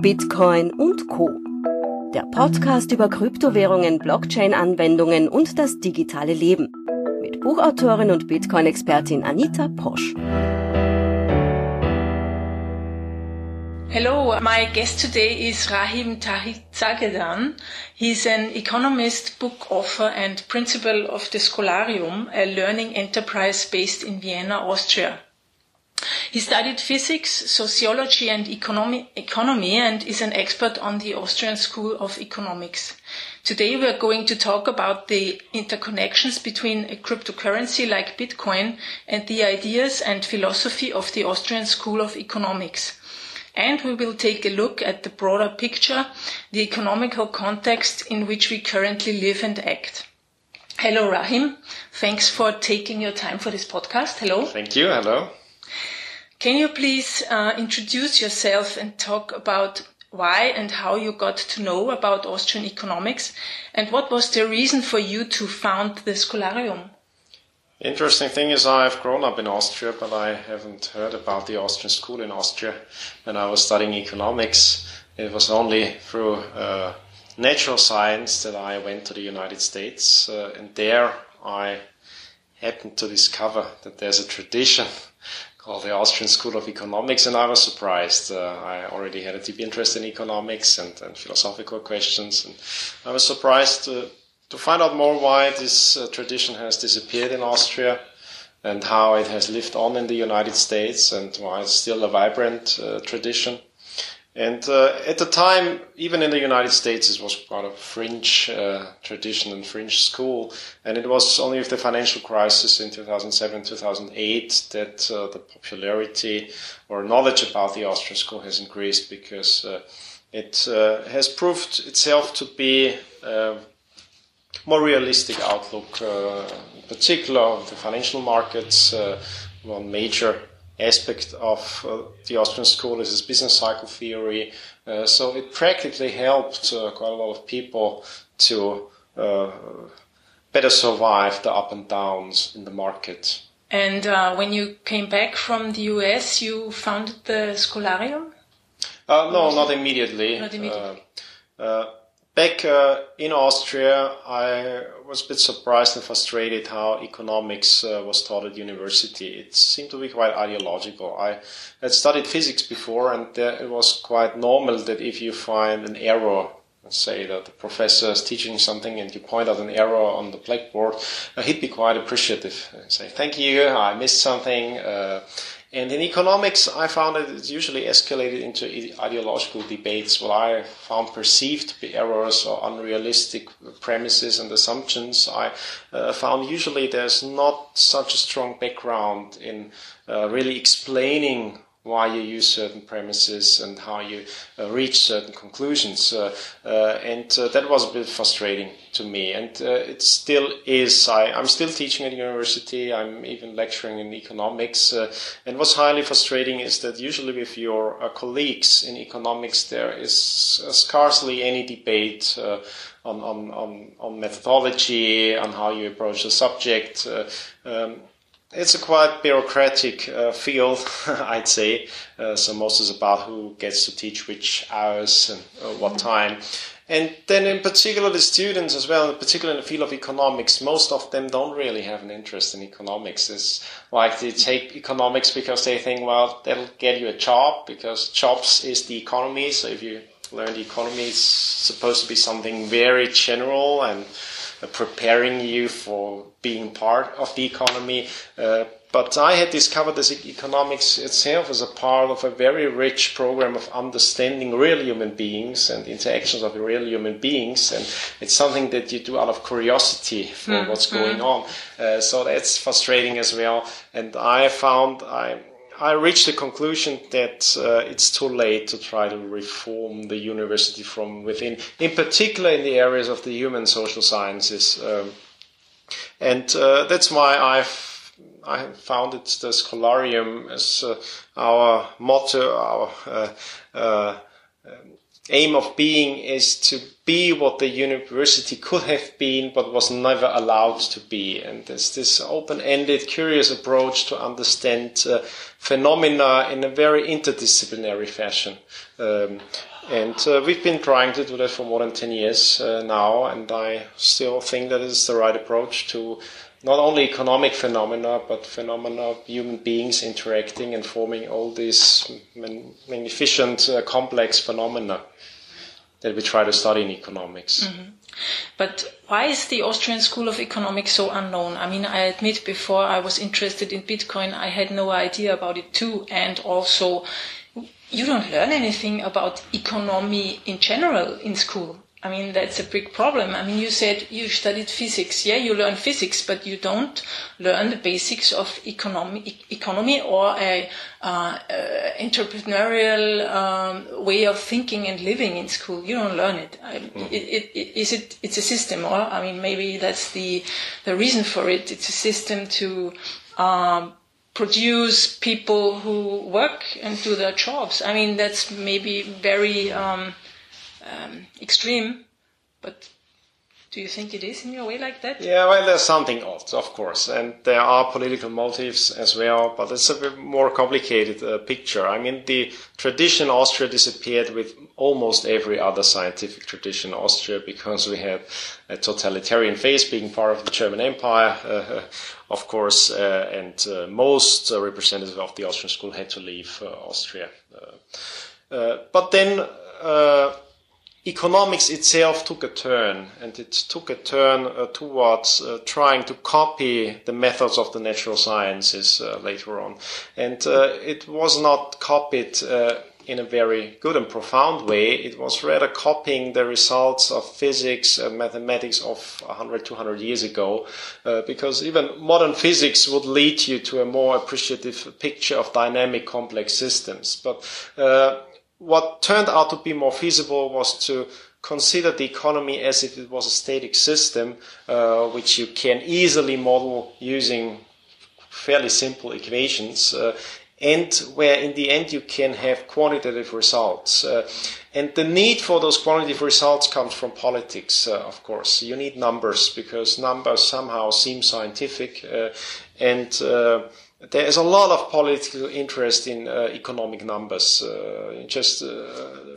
Bitcoin und Co. Der Podcast über Kryptowährungen, Blockchain-Anwendungen und das digitale Leben. Mit Buchautorin und Bitcoin-Expertin Anita Posch. Hello, my guest today is Rahim Tahitzagedan. He's an economist, book author, and principal of the Scholarium, a learning enterprise based in Vienna, Austria. He studied physics, sociology, and economy, economy and is an expert on the Austrian School of Economics. Today we are going to talk about the interconnections between a cryptocurrency like Bitcoin and the ideas and philosophy of the Austrian School of Economics. And we will take a look at the broader picture, the economical context in which we currently live and act. Hello, Rahim. Thanks for taking your time for this podcast. Hello. Thank you. Hello. Can you please uh, introduce yourself and talk about why and how you got to know about Austrian economics and what was the reason for you to found the Scholarium? Interesting thing is I've grown up in Austria, but I haven't heard about the Austrian school in Austria. When I was studying economics, it was only through uh, natural science that I went to the United States, uh, and there I happened to discover that there's a tradition called the Austrian School of Economics, and I was surprised. Uh, I already had a deep interest in economics and, and philosophical questions, and I was surprised to, to find out more why this uh, tradition has disappeared in Austria and how it has lived on in the United States and why it's still a vibrant uh, tradition. And uh, at the time, even in the United States, it was part of fringe uh, tradition and fringe school. And it was only with the financial crisis in 2007, 2008 that uh, the popularity or knowledge about the Austrian school has increased because uh, it uh, has proved itself to be a more realistic outlook, uh, in particular of the financial markets, one major aspect of uh, the Austrian school is its business cycle theory. Uh, so it practically helped uh, quite a lot of people to uh, better survive the up and downs in the market. And uh, when you came back from the US, you founded the Scholarium? Uh, no, not immediately. Not immediately. Back uh, in Austria, I was a bit surprised and frustrated how economics uh, was taught at university. It seemed to be quite ideological. I had studied physics before, and it was quite normal that if you find an error, let's say that the professor is teaching something and you point out an error on the blackboard, uh, he'd be quite appreciative. and say, thank you, I missed something. And in economics, I found that it's usually escalated into ideological debates. What I found perceived errors or unrealistic premises and assumptions, I uh, found usually there's not such a strong background in uh, really explaining why you use certain premises and how you uh, reach certain conclusions. Uh, uh, and uh, that was a bit frustrating to me. And uh, it still is. I, am still teaching at university. I'm even lecturing in economics. Uh, and what's highly frustrating is that usually with your colleagues in economics, there is scarcely any debate on, on, on, on methodology, on how you approach the subject. Um, it's a quite bureaucratic uh, field, I'd say. Uh, so most is about who gets to teach which hours and uh, what time. And then in particular the students as well, particularly in the field of economics, most of them don't really have an interest in economics. It's like they take economics because they think, well, that'll get you a job because jobs is the economy. So if you learn the economy, it's supposed to be something very general and preparing you for being part of the economy. Uh, but I had discovered that economics itself as a part of a very rich program of understanding real human beings and interactions of real human beings. And it's something that you do out of curiosity for mm. what's going mm. on. Uh, so that's frustrating as well. And I found I I reached the conclusion that uh, it's too late to try to reform the university from within, in particular in the areas of the human social sciences. Um, and uh, that's why I've I founded the Scholarium as uh, our motto, our uh, uh, aim of being is to be what the university could have been but was never allowed to be. And there's this open-ended, curious approach to understand uh, phenomena in a very interdisciplinary fashion. Um, and uh, we've been trying to do that for more than 10 years uh, now, and I still think that is the right approach to not only economic phenomena, but phenomena of human beings interacting and forming all these magnificent, uh, complex phenomena that we try to study in economics. Mm-hmm. But why is the Austrian School of Economics so unknown? I mean, I admit before I was interested in Bitcoin, I had no idea about it too. And also, you don't learn anything about economy in general in school. I mean, that's a big problem. I mean, you said you studied physics. Yeah, you learn physics, but you don't learn the basics of economy, economy or a uh, uh, entrepreneurial um, way of thinking and living in school. You don't learn it. Mm. it, it, it. Is it? It's a system, or I mean, maybe that's the the reason for it. It's a system to um, produce people who work and do their jobs. I mean, that's maybe very. Um, um, extreme, but do you think it is in your way like that? Yeah, well, there's something else, of course, and there are political motives as well, but it's a bit more complicated uh, picture. I mean, the tradition Austria disappeared with almost every other scientific tradition Austria because we had a totalitarian phase being part of the German Empire, uh, of course, uh, and uh, most uh, representatives of the Austrian school had to leave uh, Austria. but then economics itself took a turn, and it took a turn uh, towards uh, trying to copy the methods of the natural sciences uh, later on. And uh, it was not copied uh, in a very good and profound way. It was rather copying the results of physics and mathematics of 100, 200 years ago, uh, because even modern physics would lead you to a more appreciative picture of dynamic complex systems. But what turned out to be more feasible was to consider the economy as if it was a static system, uh, which you can easily model using fairly simple equations, uh, and where in the end you can have quantitative results. Uh, and the need for those quantitative results comes from politics, uh, of course. You need numbers because numbers somehow seem scientific uh, and uh, there is a lot of political interest in uh, economic numbers. Uh, just uh,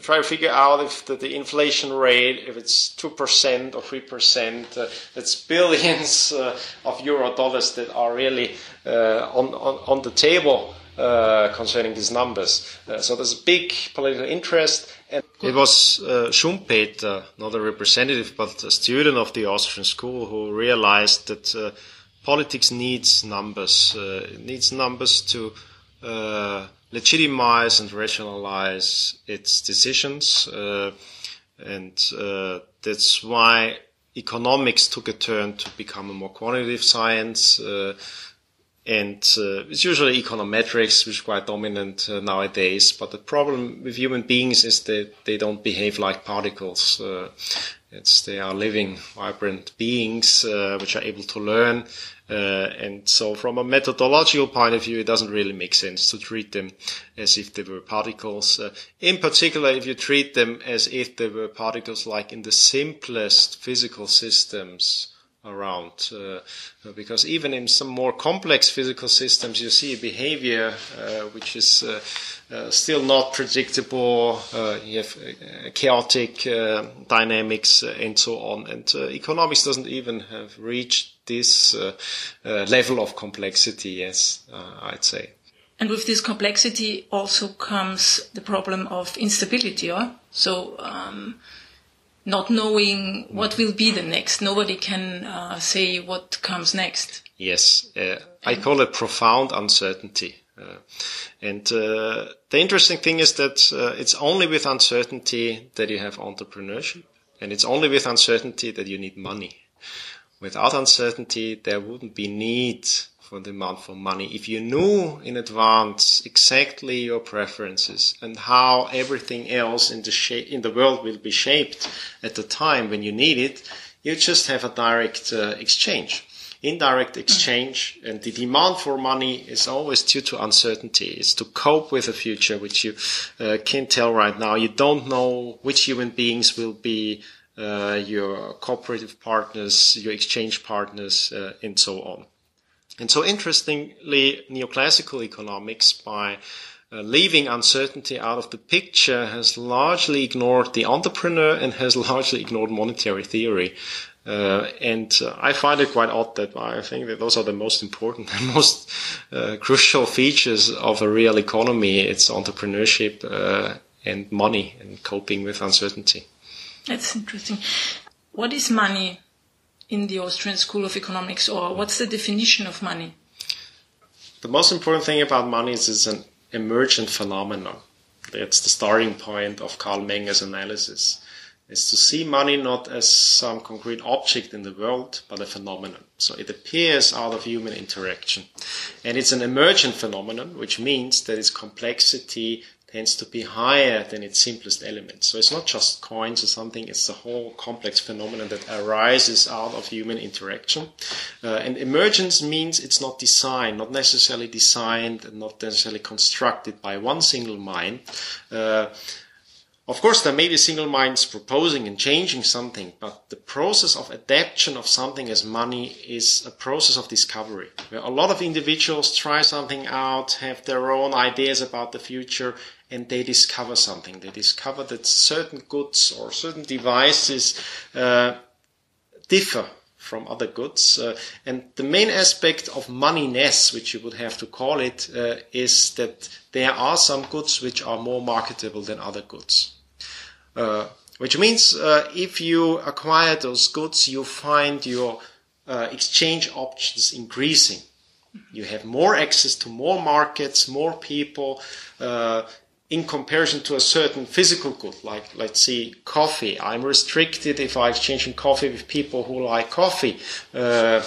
try to figure out if the, the, inflation rate, if it's two percent or three percent, uh, that's billions uh, of euro dollars that are really uh, on, on, on the table concerning these numbers. so there's a big political interest. And it was Schumpeter, not a representative, but a student of the Austrian school, who realized that politics needs numbers. Uh, it needs numbers to uh, legitimize and rationalize its decisions, uh, and uh, that's why economics took a turn to become a more quantitative science. Uh, and uh, it's usually econometrics, which is quite dominant nowadays. But the problem with human beings is that they don't behave like particles. It's they are living, vibrant beings uh, which are able to learn. Uh, and so, from a methodological point of view, it doesn't really make sense to treat them as if they were particles. Uh, in particular, if you treat them as if they were particles, like in the simplest physical systems around. Uh, because even in some more complex physical systems, you see a behavior uh, which is uh, uh still not predictable. Uh, you have uh, chaotic dynamics and so on. And economics doesn't even have reached this level of complexity, yes, I'd say. And with this complexity also comes the problem of instability, or so. Um, not knowing what will be the next. Nobody can uh, say what comes next. Yes, uh, I call it profound uncertainty. Uh, and uh, the interesting thing is that uh, it's only with uncertainty that you have entrepreneurship, and it's only with uncertainty that you need money. Without uncertainty, there wouldn't be need for demand for money. If you knew in advance exactly your preferences and how everything else in the in the world will be shaped at the time when you need it, you just have a direct uh, exchange. indirect exchange and the demand for money is always due to uncertainty. It's to cope with the future, which you uh, can't tell right now. You don't know which human beings will be uh, your cooperative partners, your exchange partners, uh, and so on. And so interestingly, neoclassical economics by uh, leaving uncertainty out of the picture has largely ignored the entrepreneur and has largely ignored monetary theory. Uh, and uh, I find it quite odd that I think that those are the most important and most uh, crucial features of a real economy. It's entrepreneurship uh, and money and coping with uncertainty. That's interesting. What is money in the Austrian School of Economics, or what's the definition of money? The most important thing about money is it's an emergent phenomenon. That's the starting point of Carl Menger's analysis. Is to see money not as some concrete object in the world, but a phenomenon. So it appears out of human interaction. And it's an emergent phenomenon, which means that its complexity tends to be higher than its simplest elements. So it's not just coins or something, it's the whole complex phenomenon that arises out of human interaction. Uh, and emergence means it's not designed, not necessarily designed, and not necessarily constructed by one single mind. Uh, of course, there may be single minds proposing and changing something, but the process of adaptation of something as money is a process of discovery, where a lot of individuals try something out, have their own ideas about the future, and they discover something. They discover that certain goods or certain devices uh, differ from other goods. Uh, and the main aspect of moneyness, which you would have to call it, uh, is that there are some goods which are more marketable than other goods. Uh, which means uh, if you acquire those goods, you find your uh, exchange options increasing. You have more access to more markets, more people, uh, in comparison to a certain physical good, like let's say coffee. I'm restricted if I exchange coffee with people who like coffee, uh,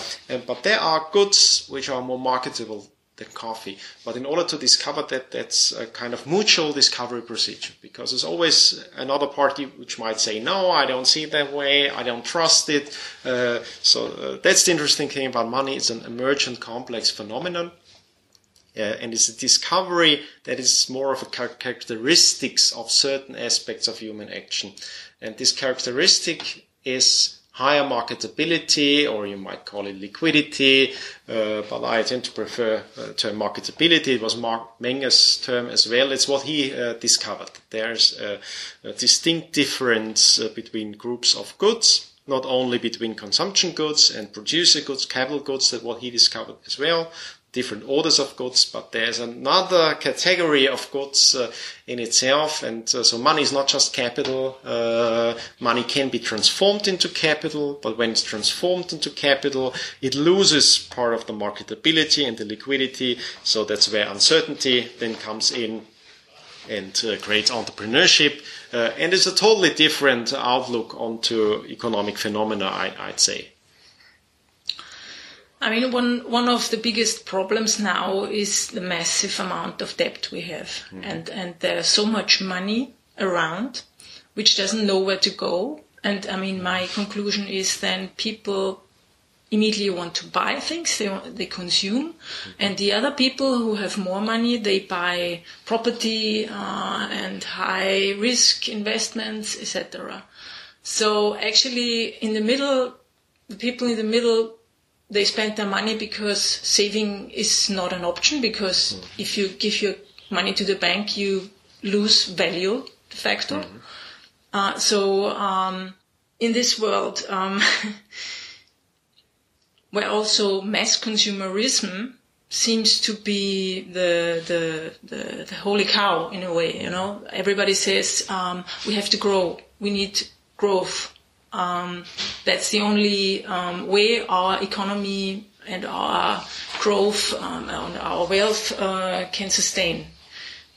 but there are goods which are more marketable than coffee. But in order to discover that, that's a kind of mutual discovery procedure because there's always another party which might say, no, I don't see it that way, I don't trust it. Uh, so uh, that's the interesting thing about money. It's an emergent complex phenomenon uh, and it's a discovery that is more of a characteristics of certain aspects of human action. And this characteristic is higher marketability, or you might call it liquidity, uh, but I tend to prefer uh, term marketability. It was Carl Menger's term as well. It's what he uh, discovered. There's a, a distinct difference uh, between groups of goods, not only between consumption goods and producer goods, capital goods, that what he discovered as well, different orders of goods, but there's another category of goods uh, in itself. And uh, so money is not just capital. Uh, money can be transformed into capital, but when it's transformed into capital, it loses part of the marketability and the liquidity. So that's where uncertainty then comes in and uh, creates entrepreneurship. Uh, and it's a totally different outlook onto economic phenomena, I, I'd say. I mean, one one of the biggest problems now is the massive amount of debt we have, mm. and and there's so much money around, which doesn't know where to go. And I mean, my conclusion is then people immediately want to buy things they they consume, mm-hmm. and the other people who have more money they buy property uh, and high risk investments, etc. So actually, in the middle, the people in the middle they spend their money because saving is not an option because mm. if you give your money to the bank, you lose value de facto. Mm. Uh, so um, in this world, um, where also mass consumerism seems to be the, the, the, the, holy cow in a way, you know, everybody says um, we have to grow, we need growth, um, that's the only um, way our economy and our growth um, and our wealth uh, can sustain.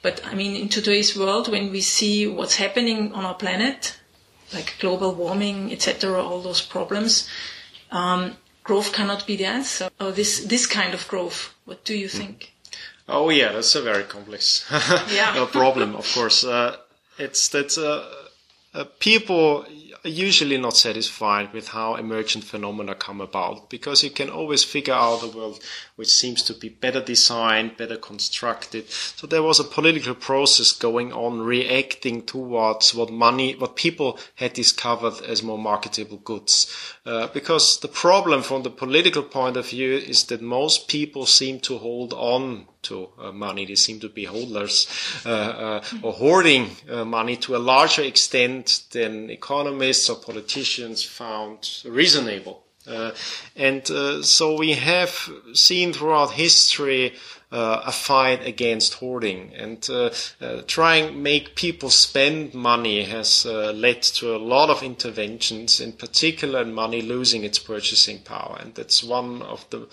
But I mean, in today's world, when we see what's happening on our planet, like global warming, etc., all those problems, um, growth cannot be the answer. Or this this kind of growth. What do you think? Oh yeah, that's a very complex yeah. problem. Of course, uh, it's that uh, uh, people usually not satisfied with how emergent phenomena come about because you can always figure out the world which seems to be better designed, better constructed. So there was a political process going on reacting towards what money, what people had discovered as more marketable goods. Uh, because the problem from the political point of view is that most people seem to hold on to uh, money. They seem to be holders uh, uh, or hoarding uh, money to a larger extent than economists or politicians found reasonable. Uh, and uh, so we have seen throughout history uh, a fight against hoarding. And uh, uh, trying make people spend money has uh, led to a lot of interventions in particular money losing its purchasing power. And that's one of the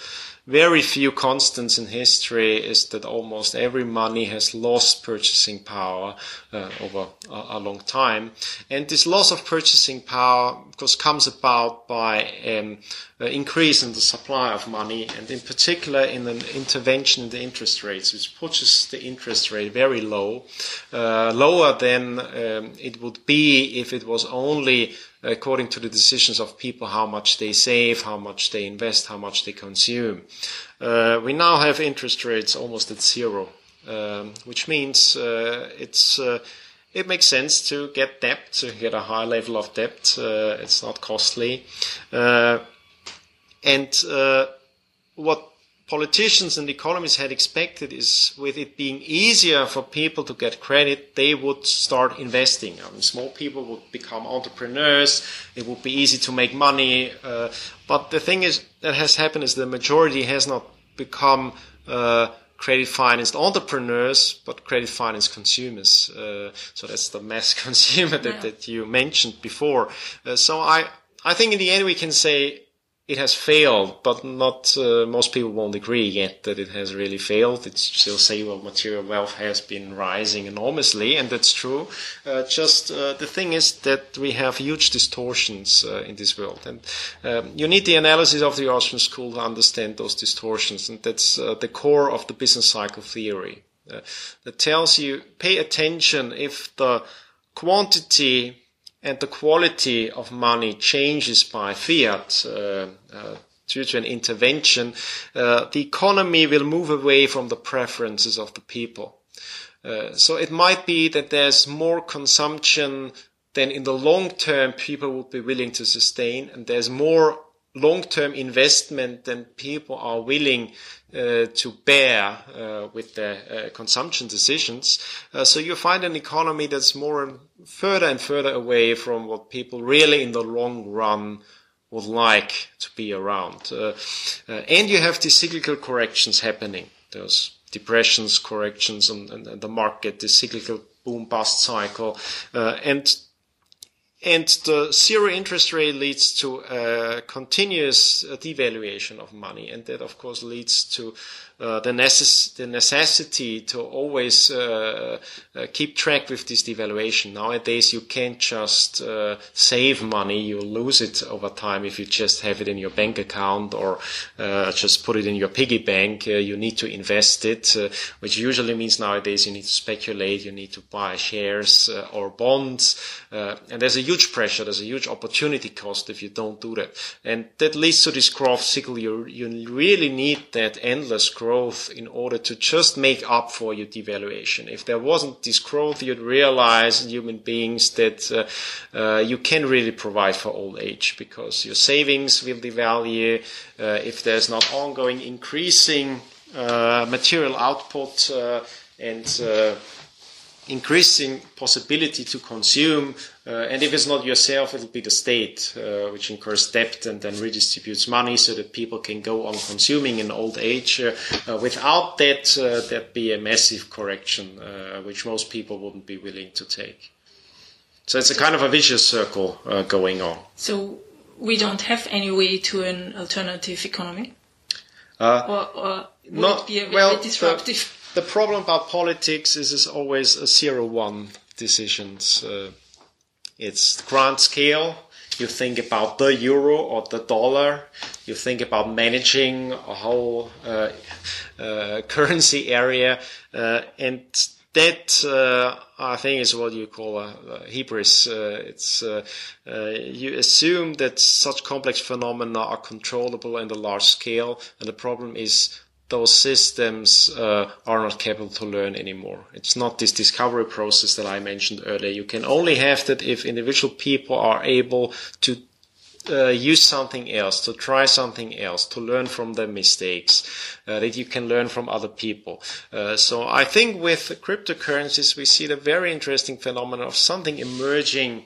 very few constants in history is that almost every money has lost purchasing power uh, over a, a, long time. And this loss of purchasing power, of course, comes about by um, increase in the supply of money, and in particular in an intervention in the interest rates, which pushes the interest rate very low, uh, lower than um, it would be if it was only according to the decisions of people how much they save, how much they invest, how much they consume. Uh, we now have interest rates almost at zero, um, which means uh, it's uh, it makes sense to get debt, to get a high level of debt. Uh, it's not costly, uh, and uh, what politicians and economists had expected is with it being easier for people to get credit, they would start investing. I mean, small people would become entrepreneurs. It would be easy to make money. Uh, but the thing is that has happened is the majority has not become uh, credit financed entrepreneurs, but credit financed consumers. Uh, so that's the mass consumer that, yeah. that you mentioned before. Uh, so I, I think in the end we can say it has failed, but not uh, most people won't agree yet that it has really failed. It's still say well, material wealth has been rising enormously, and that's true. Uh, just uh, the thing is that we have huge distortions uh, in this world, and um, you need the analysis of the Austrian school to understand those distortions, and that's uh, the core of the business cycle theory. Uh, that tells you pay attention if the quantity and the quality of money changes by fiat uh, uh, due to an intervention, uh, the economy will move away from the preferences of the people. Uh, so it might be that there's more consumption than in the long term people would be willing to sustain, and there's more long-term investment than people are willing uh, to bear uh, with their uh, consumption decisions. Uh, so you find an economy that's more and further and further away from what people really in the long run would like to be around. Uh, uh, and you have these cyclical corrections happening. There's depressions, corrections on, on, on the market, the cyclical boom bust cycle. and and the zero interest rate leads to a continuous devaluation of money. And that, of course, leads to uh, the, necess- the, necessity to always uh, uh, keep track with this devaluation. Nowadays, you can't just uh, save money; you lose it over time if you just have it in your bank account or uh, just put it in your piggy bank. you need to invest it, which usually means nowadays you need to speculate, you need to buy shares or bonds, and there's a huge pressure, there's a huge opportunity cost if you don't do that, and that leads to this growth cycle. You you really need that endless growth in order to just make up for your devaluation. If there wasn't this growth, you'd realize human beings that uh, uh, you can really provide for old age because your savings will devalue. Uh, if there's not ongoing increasing uh, material output uh, and uh, increasing possibility to consume. Uh, and if it's not yourself, it'll be the state, uh, which incurs debt and then redistributes money so that people can go on consuming in old age. Uh, uh without that, uh, there'd be a massive correction, uh, which most people wouldn't be willing to take. So it's a kind of a vicious circle going on. So we don't have any way to an alternative economy? or, or would not, it be a very well, disruptive? The, problem about politics is it's always a zero-one decisions. Uh, it's grand scale. You think about the euro or the dollar. You think about managing a whole uh, uh, currency area, uh, and that uh, I think is what you call a, a hubris. Uh, it's you assume that such complex phenomena are controllable in a large scale, and the problem is those systems uh, are not capable to learn anymore. It's not this discovery process that I mentioned earlier. You can only have that if individual people are able to uh, use something else, to try something else, to learn from their mistakes, uh, that you can learn from other people. Uh, so I think with cryptocurrencies, we see the very interesting phenomenon of something emerging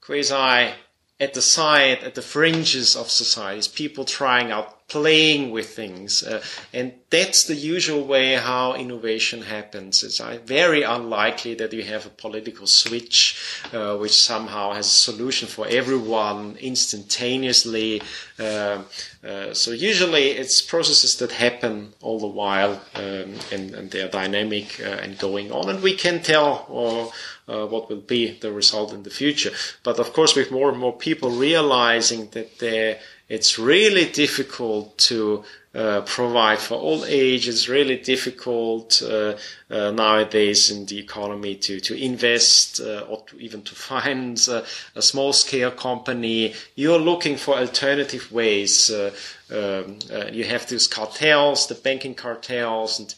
quasi at the side, at the fringes of societies, people trying out playing with things. Uh, and that's the usual way how innovation happens. It's uh, very unlikely that you have a political switch uh, which somehow has a solution for everyone instantaneously. Uh, uh, so usually it's processes that happen all the while um, and, and, they're dynamic uh, and going on. And we can tell or uh, what will be the result in the future. But of course, with more and more people realizing that they're it's really difficult to uh, provide for all ages. It's really difficult uh, uh, nowadays in the economy to to invest uh, or to even to find uh, a small scale company. You're looking for alternative ways. Uh, um, you have these cartels, the banking cartels, and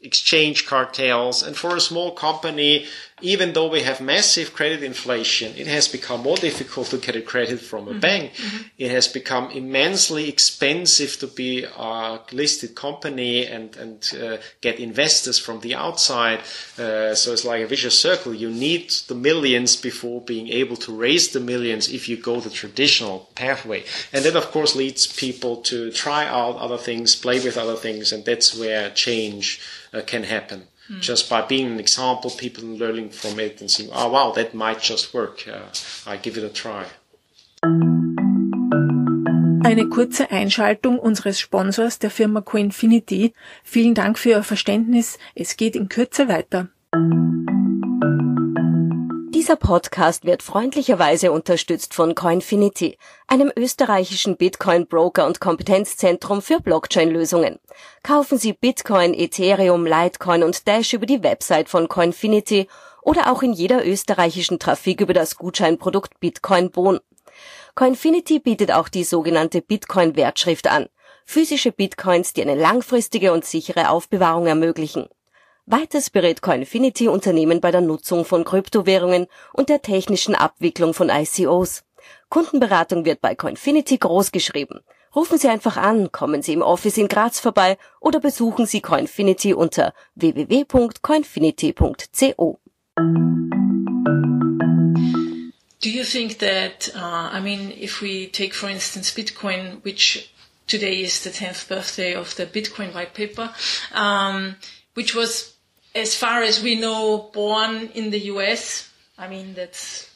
exchange cartels. And for a small company, even though we have massive credit inflation, it has become more difficult to get a credit from a mm-hmm. bank. Mm-hmm. It has become immensely expensive to be a listed company and, and uh, get investors from the outside. Uh, so it's like a vicious circle. You need the millions before being able to raise the millions if you go the traditional pathway. And that, of course, leads people to try out other things, play with other things, and that's where change uh, can happen. Mm. Just by being an example, people learning from it and saying, oh wow, that might just work. Uh, I give it a try. Eine kurze Einschaltung unseres Sponsors, der Firma Coinfinity. Vielen Dank für Ihr Verständnis. Es geht in Kürze weiter. Dieser Podcast wird freundlicherweise unterstützt von Coinfinity, einem österreichischen Bitcoin-Broker und Kompetenzzentrum für Blockchain-Lösungen. Kaufen Sie Bitcoin, Ethereum, Litecoin und Dash über die Website von Coinfinity oder auch in jeder österreichischen Trafik über das Gutscheinprodukt Bitcoin Bon. Coinfinity bietet auch die sogenannte Bitcoin-Wertschrift an. Physische Bitcoins, die eine langfristige und sichere Aufbewahrung ermöglichen. Weiters berät Coinfinity Unternehmen bei der Nutzung von Kryptowährungen und der technischen Abwicklung von ICOs. Kundenberatung wird bei Coinfinity großgeschrieben. Rufen Sie einfach an, kommen Sie im Office in Graz vorbei oder besuchen Sie Coinfinity unter www.coinfinity.co. Do you think that, uh, I mean, if we take for instance Bitcoin, which today is the 10th birthday of the Bitcoin white paper, um, which was as far as we know, born in the US. I mean, that's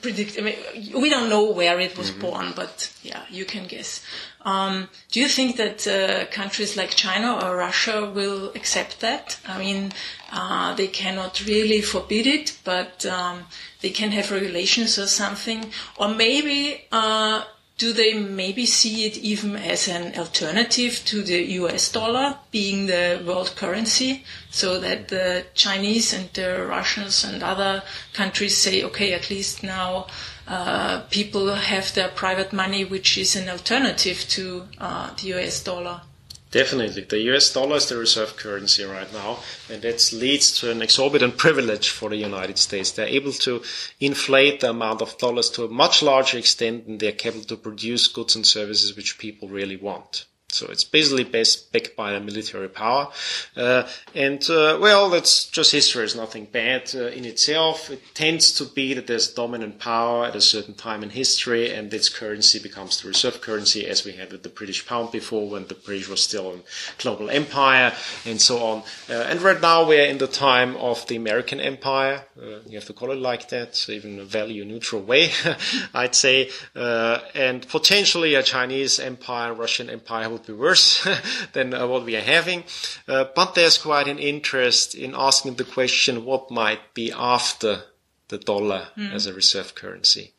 predict. I mean, we don't know where it was mm-hmm. born, but yeah, you can guess. Um, do you think that uh, countries like China or Russia will accept that? I mean, uh, they cannot really forbid it, but um, they can have regulations or something, or maybe uh, do they maybe see it even as an alternative to the US dollar being the world currency so that the Chinese and the Russians and other countries say, okay, at least now uh, people have their private money, which is an alternative to uh, the US dollar? Definitely. The US dollar is the reserve currency right now, and that leads to an exorbitant privilege for the United States. They're able to inflate the amount of dollars to a much larger extent than they're capable to produce goods and services which people really want. So it's basically based, backed by a military power. Uh, and, uh, well, that's just history. It's nothing bad uh, in itself. It tends to be that there's dominant power at a certain time in history and its currency becomes the reserve currency as we had with the British pound before when the British was still a global empire and so on. Uh, and right now we're in the time of the American empire. Uh, you have to call it like that, even a value neutral way, I'd say. Uh, and potentially a Chinese empire, Russian empire would be worse than uh, what we are having. Uh, but there's quite an interest in asking the question what might be after the dollar mm. as a reserve currency.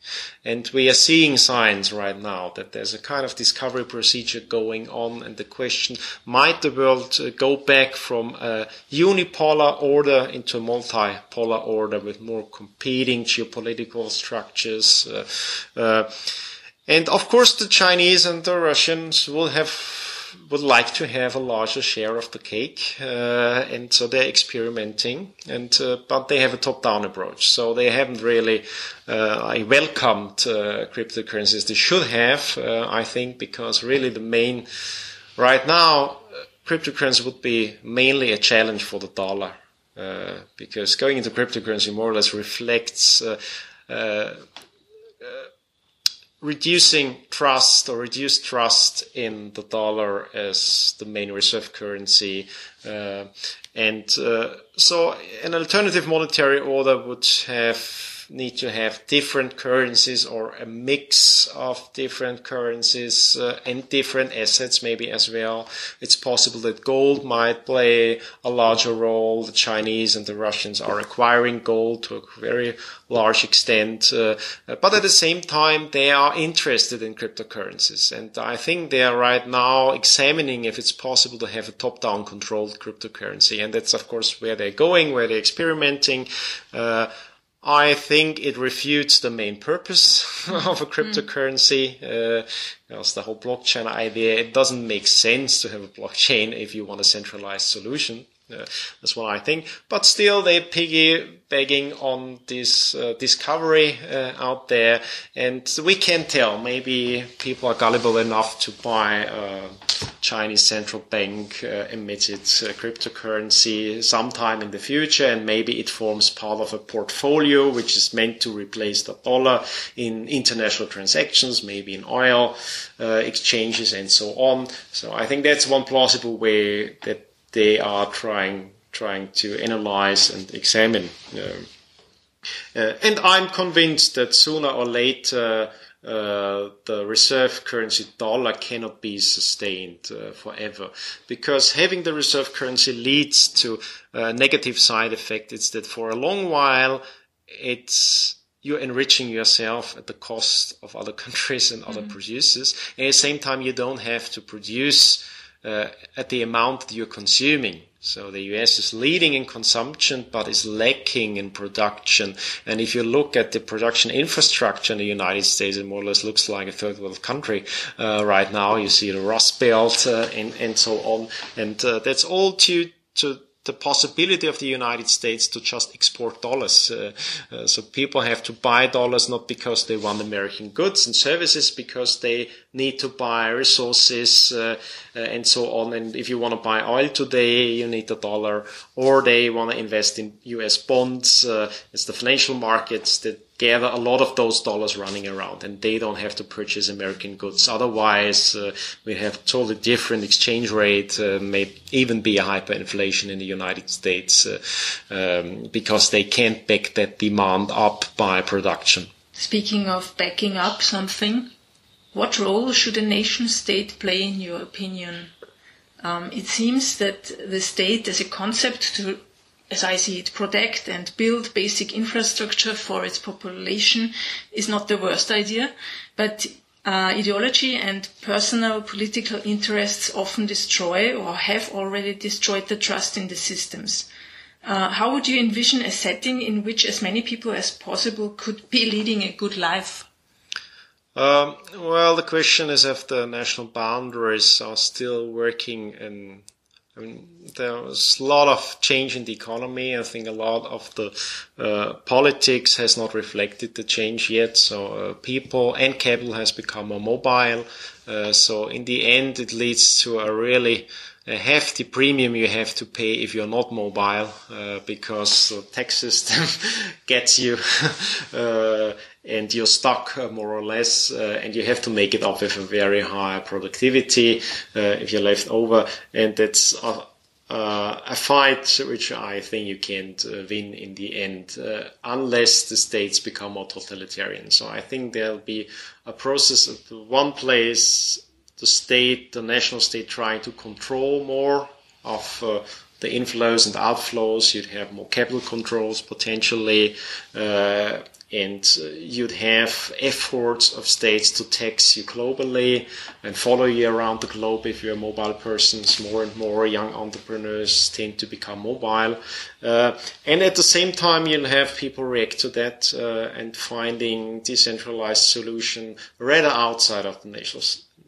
And we are seeing signs right now that there's a kind of discovery procedure going on. And the question, might the world uh, go back from a unipolar order into a multipolar order with more competing geopolitical structures? Uh, uh, and of course, the Chinese and the Russians will have would like to have a larger share of the cake, uh, and so they're experimenting. And uh, but they have a top-down approach, so they haven't really uh, welcomed uh, cryptocurrencies. They should have, uh, I think, because really the main right now cryptocurrency would be mainly a challenge for the dollar, uh, because going into cryptocurrency more or less reflects reducing trust or reduced trust in the dollar as the main reserve currency. Uh, and uh, so an alternative monetary order would have need to have different currencies or a mix of different currencies uh, and different assets maybe as well. It's possible that gold might play a larger role. The Chinese and the Russians are acquiring gold to a very large extent. Uh, but at the same time, they are interested in cryptocurrencies. And I think they are right now examining if it's possible to have a top-down controlled cryptocurrency. And that's, of course, where they're going, where they're experimenting. Uh, I think it refutes the main purpose of a cryptocurrency. Uh, because the whole blockchain idea, it doesn't make sense to have a blockchain if you want a centralized solution. Uh, that's what I think. But still, they're piggybacking on this uh, discovery uh, out there, and we can tell. Maybe people are gullible enough to buy a Chinese central bank uh, emitted uh, cryptocurrency sometime in the future, and maybe it forms part of a portfolio which is meant to replace the dollar in international transactions, maybe in oil uh, exchanges and so on. So I think that's one plausible way that they are trying trying to analyze and examine. Uh, uh, and I'm convinced that sooner or later uh, the reserve currency dollar cannot be sustained uh, forever because having the reserve currency leads to a negative side effect. It's that for a long while, it's you're enriching yourself at the cost of other countries and other mm-hmm. producers. And at the same time, you don't have to produce uh, at the amount that you're consuming. So the US is leading in consumption, but is lacking in production. And if you look at the production infrastructure in the United States, it more or less looks like a third world country uh, right now. You see the Rust Belt uh, and, and so on. And uh, that's all due to the possibility of the United States to just export dollars. Uh, uh, so people have to buy dollars not because they want American goods and services, because they need to buy resources uh, uh and so on. And if you want to buy oil today, you need a dollar, or they want to invest in U.S. bonds. Uh, it's the financial markets that gather a lot of those dollars running around and they don't have to purchase American goods. Otherwise, uh, we have totally different exchange rate, uh, may even be a hyperinflation in the United States uh, um, because they can't back that demand up by production. Speaking of backing up something, what role should a nation state play in your opinion? Um, it seems that the state as a concept to as I see it, protect and build basic infrastructure for its population is not the worst idea, but uh, ideology and personal political interests often destroy or have already destroyed the trust in the systems. Uh, how would you envision a setting in which as many people as possible could be leading a good life? Um, well, the question is if the national boundaries are still working in I mean, there was a lot of change in the economy. I think a lot of the uh, politics has not reflected the change yet. So uh, people and capital has become more mobile. Uh, so in the end, it leads to a really a hefty premium you have to pay if you're not mobile uh, because the tax system gets you uh, and you're stuck uh, more or less uh, and you have to make it up with a very high productivity uh, if you're left over and that's a, a fight which I think you can't uh, win in the end unless the states become more totalitarian. So I think there'll be a process of one place the state, the national state, trying to control more of uh, the inflows and outflows. You'd have more capital controls potentially. Uh, and uh, you'd have efforts of states to tax you globally and follow you around the globe if you're mobile person. More and more young entrepreneurs tend to become mobile. Uh, and at the same time, you'll have people react to that uh, and finding decentralized solution rather outside of the national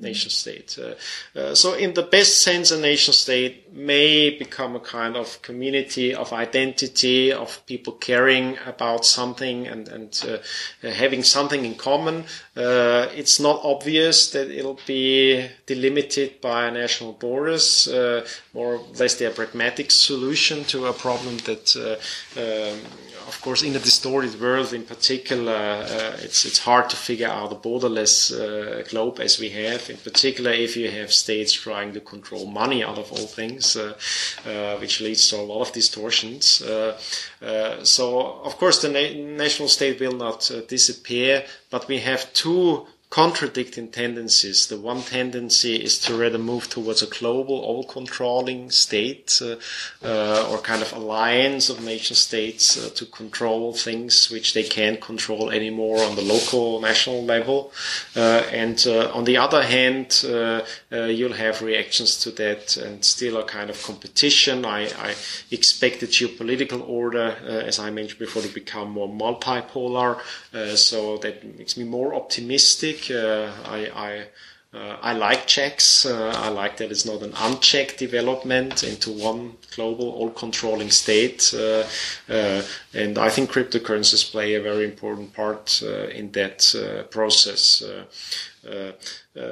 nation state. Uh, uh, so, in the best sense, a nation state may become a kind of community of identity of people caring about something and, and uh, having something in common. Uh, it's not obvious that it'll be delimited by national borders. Uh, more or less, they're pragmatic solution to a problem that uh, um, of course, in a distorted world, in particular, uh, it's it's hard to figure out a borderless uh, globe as we have. In particular, if you have states trying to control money out of all things, uh, which leads to a lot of distortions. So, of course, the na- national state will not disappear, but we have two contradicting tendencies. The one tendency is to rather move towards a global, all-controlling state uh, uh, or kind of alliance of nation states uh, to control things which they can't control anymore on the local, national level. Uh, and uh, on the other hand, uh, you'll have reactions to that and still a kind of competition. I, I expect the geopolitical order, as I mentioned before, to become more multipolar. so that makes me more optimistic. Uh, I, I uh, I like checks. Uh, I like that it's not an unchecked development into one global, all-controlling state. Uh, uh and I think cryptocurrencies play a very important part uh, in that uh, process.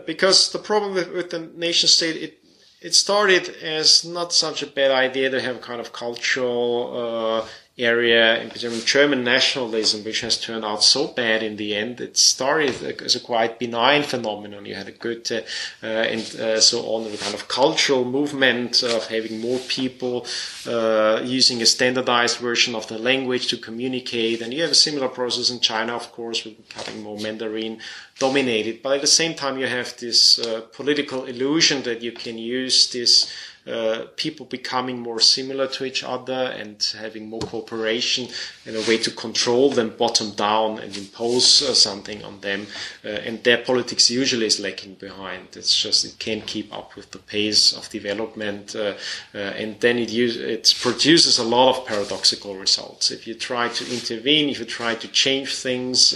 because the problem with, with the nation state, it it started as not such a bad idea to have kind of cultural area, in particular German nationalism, which has turned out so bad in the end. It started as a quite benign phenomenon. You had a Goethe uh, and uh, so on, a kind of cultural movement of having more people uh, using a standardized version of the language to communicate. And you have a similar process in China, of course, with becoming more Mandarin dominated. But at the same time, you have this uh, political illusion that you can use this uh, people becoming more similar to each other and having more cooperation and a way to control them bottom down and impose uh, something on them. Uh, and their politics usually is lacking behind. It's just it can't keep up with the pace of development, uh, uh, and then it use, it produces a lot of paradoxical results. If you try to intervene, if you try to change things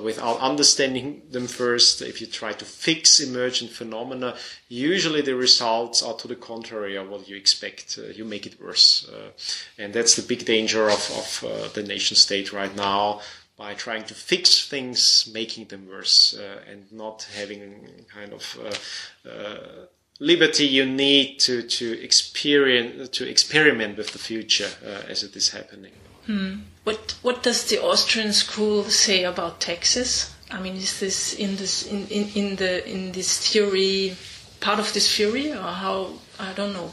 without understanding them first, if you try to fix emergent phenomena, usually the results are to the contrary of what you expect. Uh, you make it worse. Uh, and that's the big danger of, of uh, the nation state right now by trying to fix things, making them worse, uh, and not having kind of uh, uh, liberty you need to, to experience to experiment with the future as it is happening. Hmm. What what does the Austrian school say about taxes? I mean, is this in this in, in, in the in this theory part of this theory, or how? I don't know.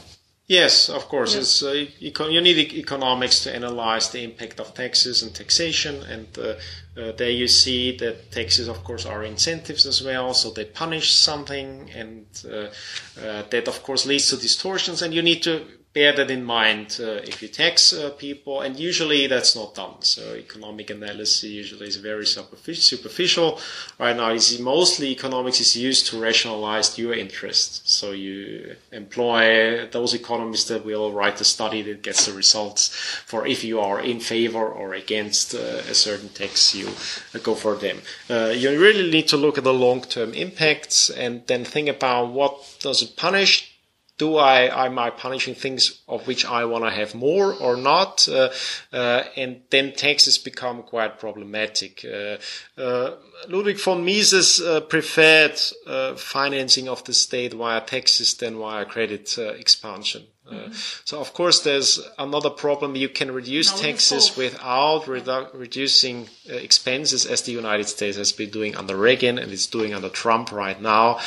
Yes, of course. It's, uh, you need economics to analyze the impact of taxes and taxation, and uh, uh, there you see that taxes, of course, are incentives as well. So they punish something, and uh, uh, that, of course, leads to distortions. And you need to bear that in mind uh, if you tax uh, people, and usually that's not done. So economic analysis usually is very superficial. Right now, is mostly economics is used to rationalize your interests. So you employ those economists that will write the study that gets the results for if you are in favor or against uh, a certain tax, you uh, go for them. Uh, you really need to look at the long-term impacts and then think about what does it punish do I am I punishing things of which I want to have more or not? Uh, uh, and then taxes become quite problematic. Uh, uh Ludwig von Mises uh, preferred uh, financing of the state via taxes than via credit expansion. Mm-hmm. So of course, there's another problem. You can reduce taxes without redu- reducing expenses, as the United States has been doing under Reagan and it's doing under Trump right now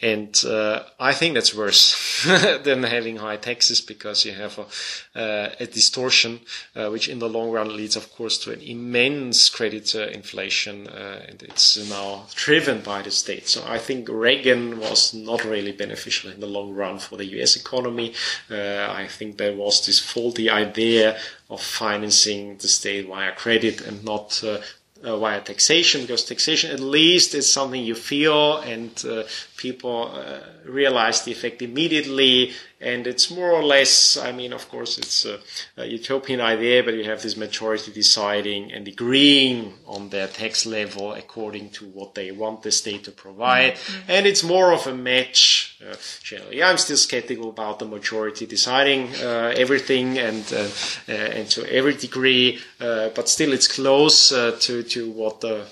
and uh, I think that's worse than having high taxes because you have a, uh, a distortion, uh, which in the long run leads, of course, to an immense credit uh, inflation, uh, and it's now driven by the state. So I think Reagan was not really beneficial in the long run for the U.S. economy. Uh, I think there was this faulty idea of financing the state via credit and not uh, via taxation because taxation at least is something you feel and uh, people uh, realize the effect immediately and it's more or less i mean of course it's a, a, utopian idea but you have this majority deciding and agreeing on their tax level according to what they want the state to provide. Mm-hmm. and it's more of a match uh, generally. I'm still skeptical about the majority deciding uh, everything and uh, uh, and to every degree but still it's close to to what the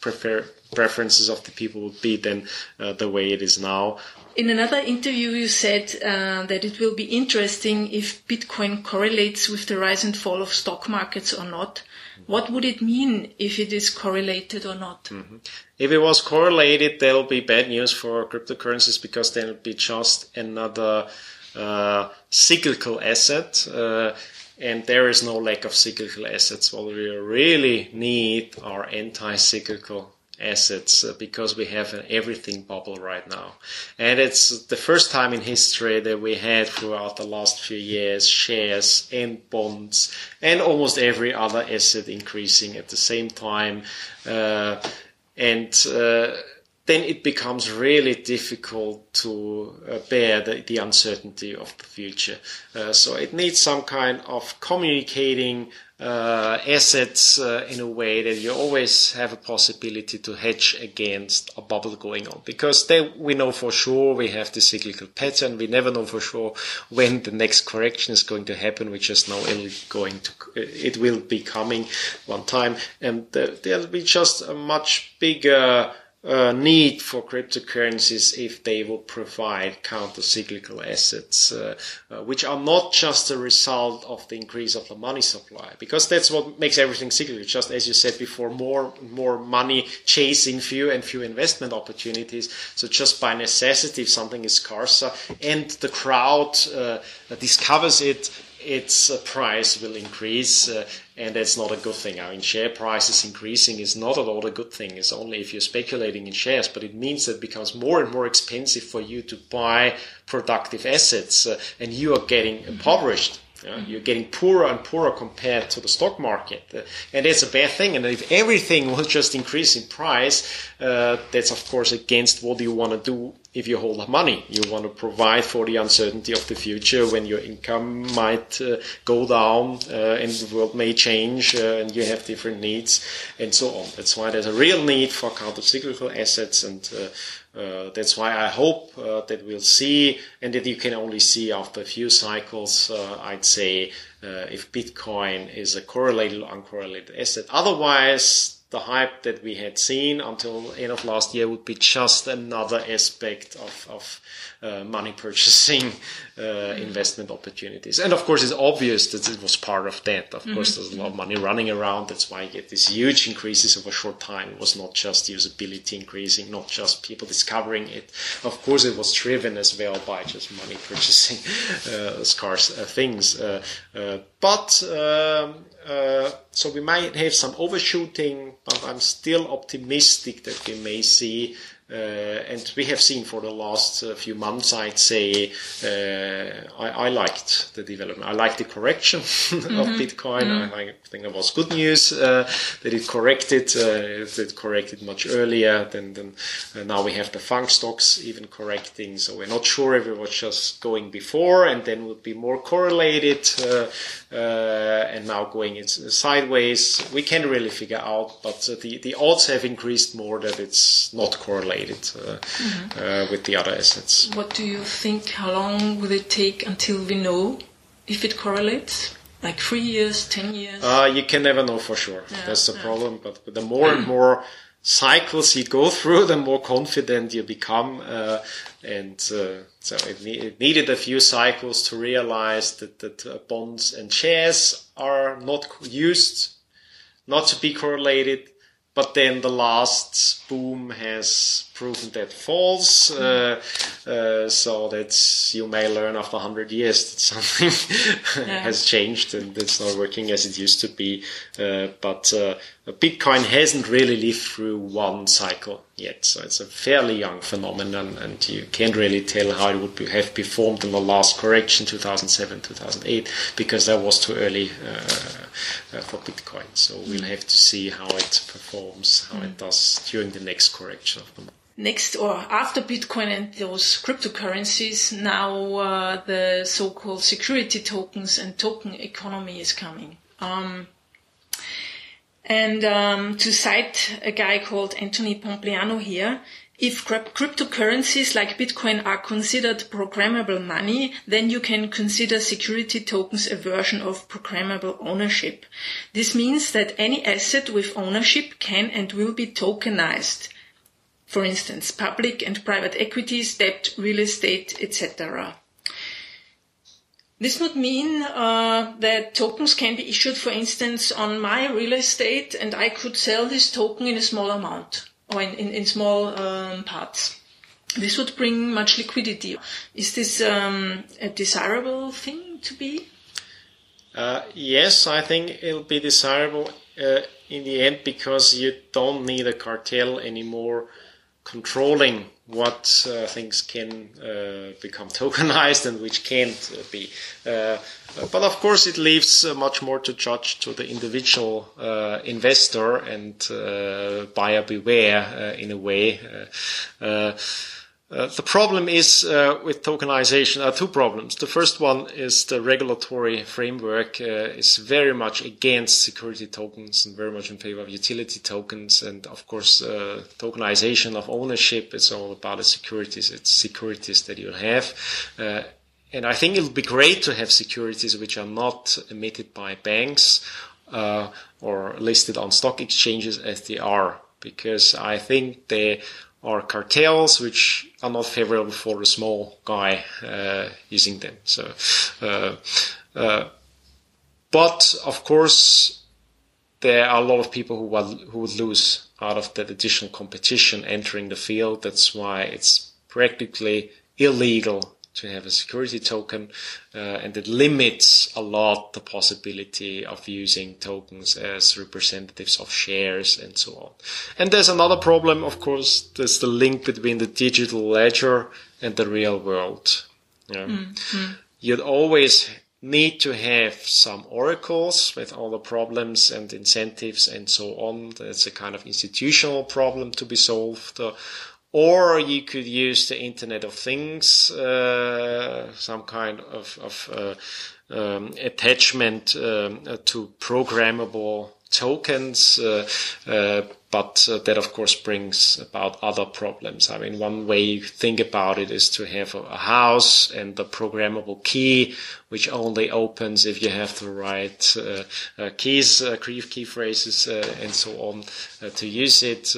prefer preferences of the people would be than uh, the way it is now. In another interview, you said uh, that it will be interesting if Bitcoin correlates with the rise and fall of stock markets or not. What would it mean if it is correlated or not? Mm-hmm. If it was correlated, there'll be bad news for cryptocurrencies because then it'll be just another uh, cyclical asset. Uh, and there is no lack of cyclical assets. What we really need are anti-cyclical assets uh, because we have an everything bubble right now. And it's the first time in history that we had throughout the last few years shares and bonds and almost every other asset increasing at the same time. Uh, and uh, then it becomes really difficult to uh, bear the, the, uncertainty of the future. Uh, so it needs some kind of communicating uh, assets uh, in a way that you always have a possibility to hedge against a bubble going on. Because then we know for sure we have the cyclical pattern. We never know for sure when the next correction is going to happen. We just know it's going to, it will be coming one time. And there'll be just a much bigger uh, need for cryptocurrencies if they will provide counter-cyclical assets, uh, uh, which are not just a result of the increase of the money supply, because that's what makes everything cyclical. Just as you said before, more more money chasing few and few investment opportunities. So just by necessity, if something is scarcer and the crowd uh, discovers it, its uh, price will increase, uh, and that's not a good thing. I mean, share prices increasing is not at all a good thing. It's only if you're speculating in shares, but it means that it becomes more and more expensive for you to buy productive assets, uh, and you are getting impoverished. you're getting poorer and poorer compared to the stock market, uh, and that's a bad thing. And if everything will just increase in price, uh, that's of course against what you want to do if you hold money. You want to provide for the uncertainty of the future when your income might uh, go down uh, and the world may change uh, and you have different needs and so on. That's why there's a real need for counter-cyclical assets and uh, uh, that's why I hope uh, that we'll see and that you can only see after a few cycles, I'd say, if Bitcoin is a correlated or uncorrelated asset. Otherwise, the hype that we had seen until end of last year would be just another aspect of, of uh, money purchasing investment opportunities. And of course, it's obvious that it was part of that. Of mm-hmm. course, there's a lot of money running around. That's why you get these huge increases over a short time. It was not just usability increasing, not just people discovering it. Of course, it was driven as well by just money purchasing uh, scarce uh, things. Uh, uh, but um, uh, so we might have some overshooting, but I'm still optimistic that we may see uh, and we have seen for the last uh, few months, I'd say, uh, I, I, liked the development. I liked the correction mm-hmm. of Bitcoin. Mm-hmm. I, I, think it was good news uh, that it corrected. Uh, it corrected much earlier than, than uh, now we have the FANG stocks even correcting. So we're not sure if it was just going before and then would be more correlated and now going sideways. We can't really figure out, but the, the odds have increased more that it's not correlated correlated uh, mm-hmm. Uh, with the other assets. What do you think? How long will it take until we know if it correlates? Like three years, ten years? Uh, you can never know for sure. Yeah, That's the yeah. problem. But the more and more cycles you go through, the more confident you become. Uh, and uh, so it, ne- it, needed a few cycles to realize that, that uh, bonds and shares are not used, not to be correlated, but then the last boom has proven that false. Uh, uh, so that's you may learn after 100 years that something yeah. has changed and it's not working as it used to be. Uh, but uh, Bitcoin hasn't really lived through one cycle yet, so it's a fairly young phenomenon, and you can't really tell how it would be, have performed in the last correction, 2007, 2008, because that was too early uh, uh, for Bitcoin. So we'll have to see how it performs, how it does during the next correction of the market next or after Bitcoin and those cryptocurrencies, now uh, the so-called security tokens and token economy is coming. Um, and um, to cite a guy called Anthony Pompliano here, if cryptocurrencies like Bitcoin are considered programmable money, then you can consider security tokens a version of programmable ownership. This means that any asset with ownership can and will be tokenized for instance, public and private equities, debt, real estate, etc. This would mean uh, that tokens can be issued, for instance, on my real estate, and I could sell this token in a small amount or in, in, in small um, parts. This would bring much liquidity. Is this um, a desirable thing to be? Uh, yes, I think it'll be desirable uh, in the end because you don't need a cartel anymore controlling what uh, things can uh, become tokenized and which can't uh, be. Uh, but of course, it leaves uh, much more to judge to the individual uh, investor and buyer beware in a way. Uh, the problem is uh, with tokenization are two problems. The first one is the regulatory framework uh, is very much against security tokens and very much in favor of utility tokens. And of course, uh, tokenization of ownership is all about the securities. It's securities that you have. Uh, and I think it would be great to have securities which are not emitted by banks or listed on stock exchanges as they are, because I think they are cartels which are not favorable for a small guy uh, using them. So, uh, uh, but of course, there are a lot of people who will, who would lose out of that additional competition entering the field. That's why it's practically illegal to have a security token, uh, and it limits a lot the possibility of using tokens as representatives of shares and so on. And there's another problem, of course, there's the link between the digital ledger and the real world. Yeah. Mm-hmm. You'd always need to have some oracles with all the problems and incentives and so on. That's a kind of institutional problem to be solved. Uh, or you could use the Internet of Things, uh, some kind of, of uh, um, attachment um, to programmable tokens, uh, uh but uh, that of course brings about other problems. I mean, one way you think about it is to have a, house and the programmable key which only opens if you have the right uh, uh, keys, uh, key, key phrases, uh, and so on uh, to use it.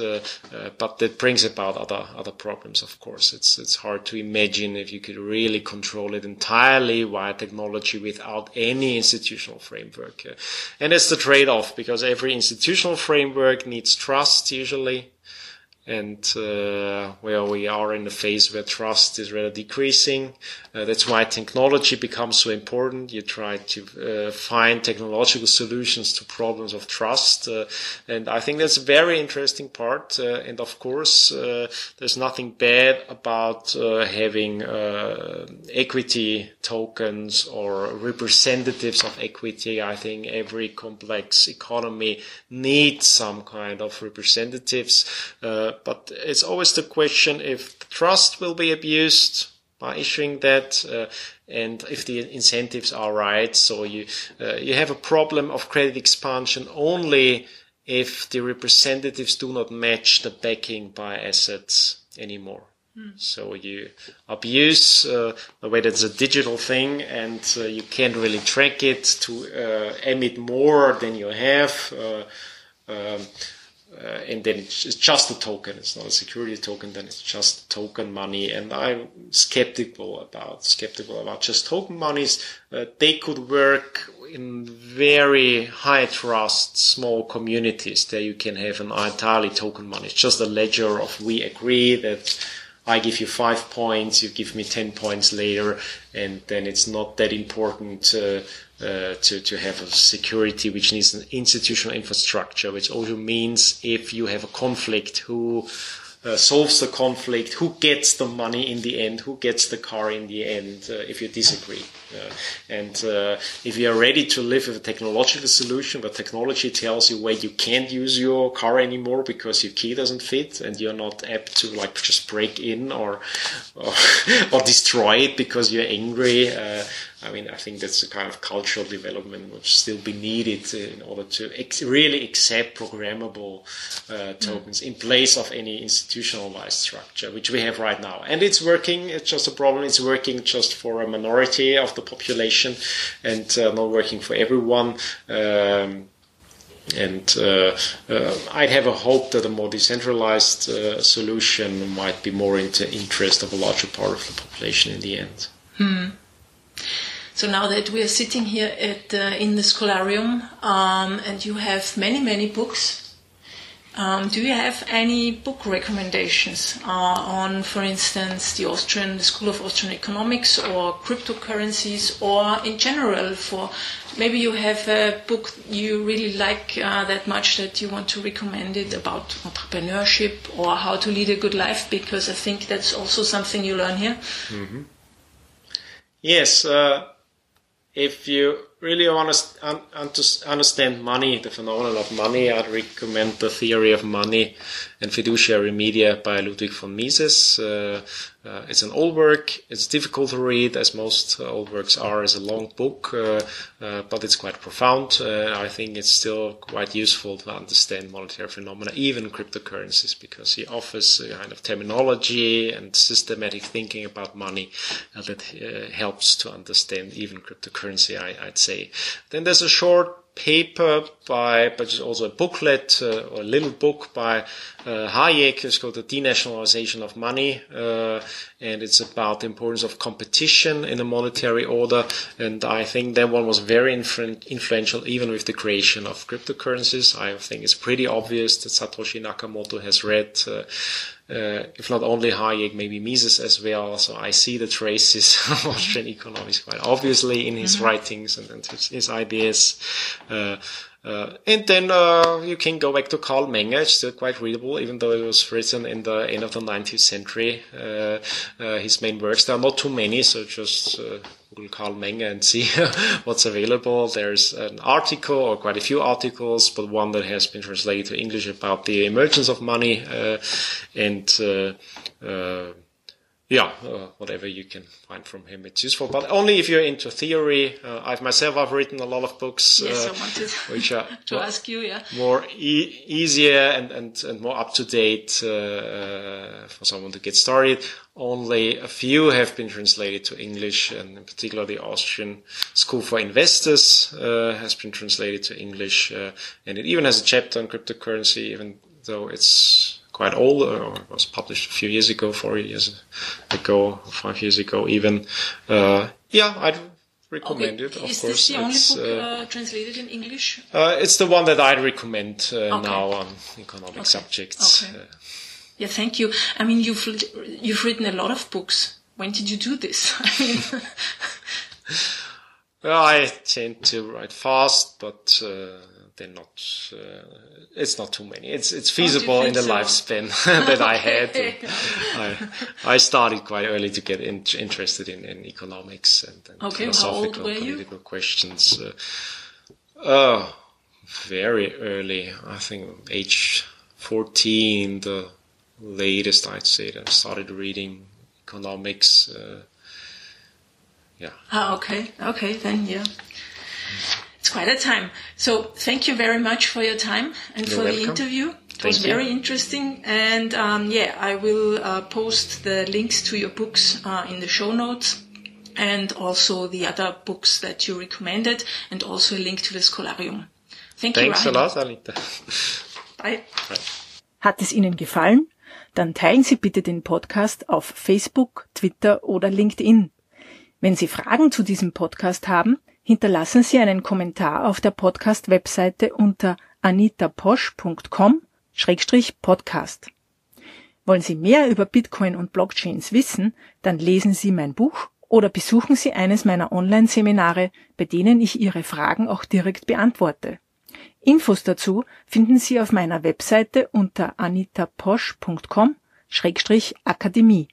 But that brings about other other problems. Of course, it's it's hard to imagine if you could really control it entirely via technology without any institutional framework. and it's the trade-off because every institutional framework needs trust usually and uh, where we are in a phase where trust is rather decreasing. Uh, that's why technology becomes so important. You try to uh, find technological solutions to problems of trust, uh, and I think that's a very interesting part. Uh, and of course, uh, there's nothing bad about having equity tokens or representatives of equity. I think every complex economy needs some kind of representatives. But it's always the question if trust will be abused by issuing that uh, and if the incentives are right. So you, uh, you have a problem of credit expansion only if the representatives do not match the backing by assets anymore. Hmm. So you abuse uh, the way that's a digital thing, and uh, you can't really track it to uh, emit more than you have. Uh, um, uh, and then it's just a token. It's not a security token. Then it's just token money. And I'm skeptical about skeptical about just token monies. Uh, they could work in very high trust small communities. There you can have an entirely token money. It's just a ledger of we agree that I give you five points, you give me 10 points later, and then it's not that important uh, uh, to, to have a security which needs an institutional infrastructure, which also means if you have a conflict, who uh, solves the conflict, who gets the money in the end, who gets the car in the end, uh, if you disagree. And uh, if you are ready to live with a technological solution, but technology tells you where you can't use your car anymore because your key doesn't fit, and you're not apt to like just break in or or, or destroy it because you're angry. Uh, I mean, I think that's a kind of cultural development which still be needed in order to ex- really accept programmable uh, tokens mm. in place of any institutionalized structure, which we have right now. And it's working. It's just a problem. It's working just for a minority of the population and uh, not working for everyone. Um, and uh, uh, I'd have a hope that a more decentralized uh, solution might be more in the interest of a larger part of the population in the end. Hmm. So now that we are sitting here at uh, in the Scholarium, um, and you have many many books, um, do you have any book recommendations uh, on, for instance, the Austrian the School of Austrian Economics or cryptocurrencies, or in general for maybe you have a book you really like uh, that much that you want to recommend it about entrepreneurship or how to lead a good life because I think that's also something you learn here. Mm-hmm. Yes. Uh if you really want to understand money, the phenomenon of money, I'd recommend the theory of money and fiduciary media by Ludwig von Mises. Uh, uh, it's an old work. It's difficult to read, as most uh, old works are. It's a long book, uh, uh, but it's quite profound. Uh, I think it's still quite useful to understand monetary phenomena, even cryptocurrencies, because he offers a kind of terminology and systematic thinking about money that helps to understand even cryptocurrency. I, I'd say. Then there's a short paper by, but it's also a booklet uh, or a little book by uh, Hayek. It's called The Denationalization of Money, uh, and it's about the importance of competition in a monetary order. And I think that one was very influ- influential, even with the creation of cryptocurrencies. I think it's pretty obvious that Satoshi Nakamoto has read uh, if not only Hayek, maybe Mises as well. So I see the traces of Austrian economics quite obviously in his mm-hmm. writings and, and his, his, ideas. Uh, and then uh, you can go back to Carl Menger. It's still quite readable, even though it was written in the end of the 19th century. Uh, uh, his main works, there are not too many, so just Google Carl Menger and see what's available. There's an article, or quite a few articles, but one that has been translated to English about the emergence of money and yeah, uh, whatever you can find from him, it's useful. But only if you're into theory. Uh, I've myself, I've written a lot of books, yes, uh, I wanted which are to more, ask you, yeah, more e- easier and, and, and more up to date uh, uh, for someone to get started. Only a few have been translated to English, and in particular, the Austrian School for Investors uh, has been translated to English, and it even has a chapter on cryptocurrency, even though it's quite old, or was published a few years ago, four years ago, five years ago even. Uh, yeah, I'd recommend okay. it, of Is course. Is this the only it's, book uh, uh, translated in English? Uh, it's the one that I'd recommend uh, okay. now on economic okay. subjects. Uh, yeah, thank you. I mean, you've you've written a lot of books. When did you do this? I mean. well, I tend to write fast, but they're not. Uh, it's not too many. It's it's feasible in the so? lifespan that I had. I, I started quite early to get in, interested in, in economics and, and okay, philosophical political you? questions. Uh, oh, very early. I think age fourteen, the latest I'd say that I started reading economics. Uh, yeah. Ah, okay, okay, then yeah. It's quite a time. So thank you very much for your time and You're for welcome. the interview. It thank was you. very interesting. And um, yeah, I will uh, post the links to your books uh, in the show notes and also the other books that you recommended and also a link to the Scholarium. Thank Thanks you, Thanks a lot, Anita. Bye. Hat es Ihnen gefallen? Dann teilen Sie bitte den Podcast auf Facebook, Twitter oder LinkedIn. Wenn Sie Fragen zu diesem Podcast haben, hinterlassen Sie einen Kommentar auf der Podcast-Webseite unter anitaposch.com-podcast. Wollen Sie mehr über Bitcoin und Blockchains wissen, dann lesen Sie mein Buch oder besuchen Sie eines meiner Online-Seminare, bei denen ich Ihre Fragen auch direkt beantworte. Infos dazu finden Sie auf meiner Webseite unter anitaposch.com-akademie.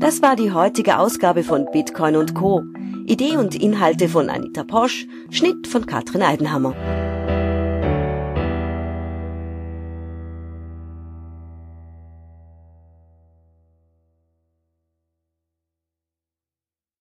Das war die heutige Ausgabe von Bitcoin und Co. Idee und Inhalte von Anita Posch, Schnitt von Katrin Eidenhammer.